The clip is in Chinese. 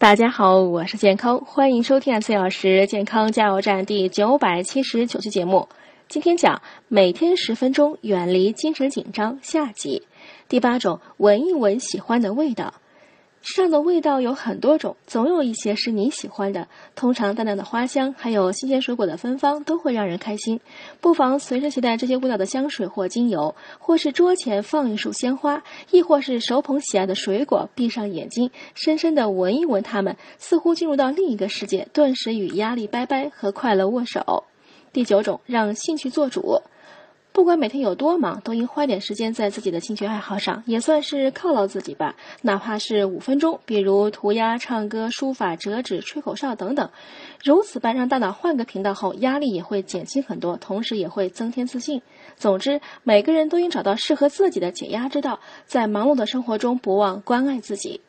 大家好，我是健康，欢迎收听二十四小时健康加油站第九百七十九期节目。今天讲每天十分钟远离精神紧张下集，第八种闻一闻喜欢的味道。上的味道有很多种，总有一些是你喜欢的。通常淡淡的花香，还有新鲜水果的芬芳，都会让人开心。不妨随身携带这些味道的香水或精油，或是桌前放一束鲜花，亦或是手捧喜爱的水果，闭上眼睛，深深的闻一闻它们，似乎进入到另一个世界，顿时与压力拜拜，和快乐握手。第九种，让兴趣做主。不管每天有多忙，都应花点时间在自己的兴趣爱好上，也算是犒劳自己吧。哪怕是五分钟，比如涂鸦、唱歌、书法、折纸、吹口哨等等。如此般让大脑换个频道后，压力也会减轻很多，同时也会增添自信。总之，每个人都应找到适合自己的解压之道，在忙碌的生活中不忘关爱自己。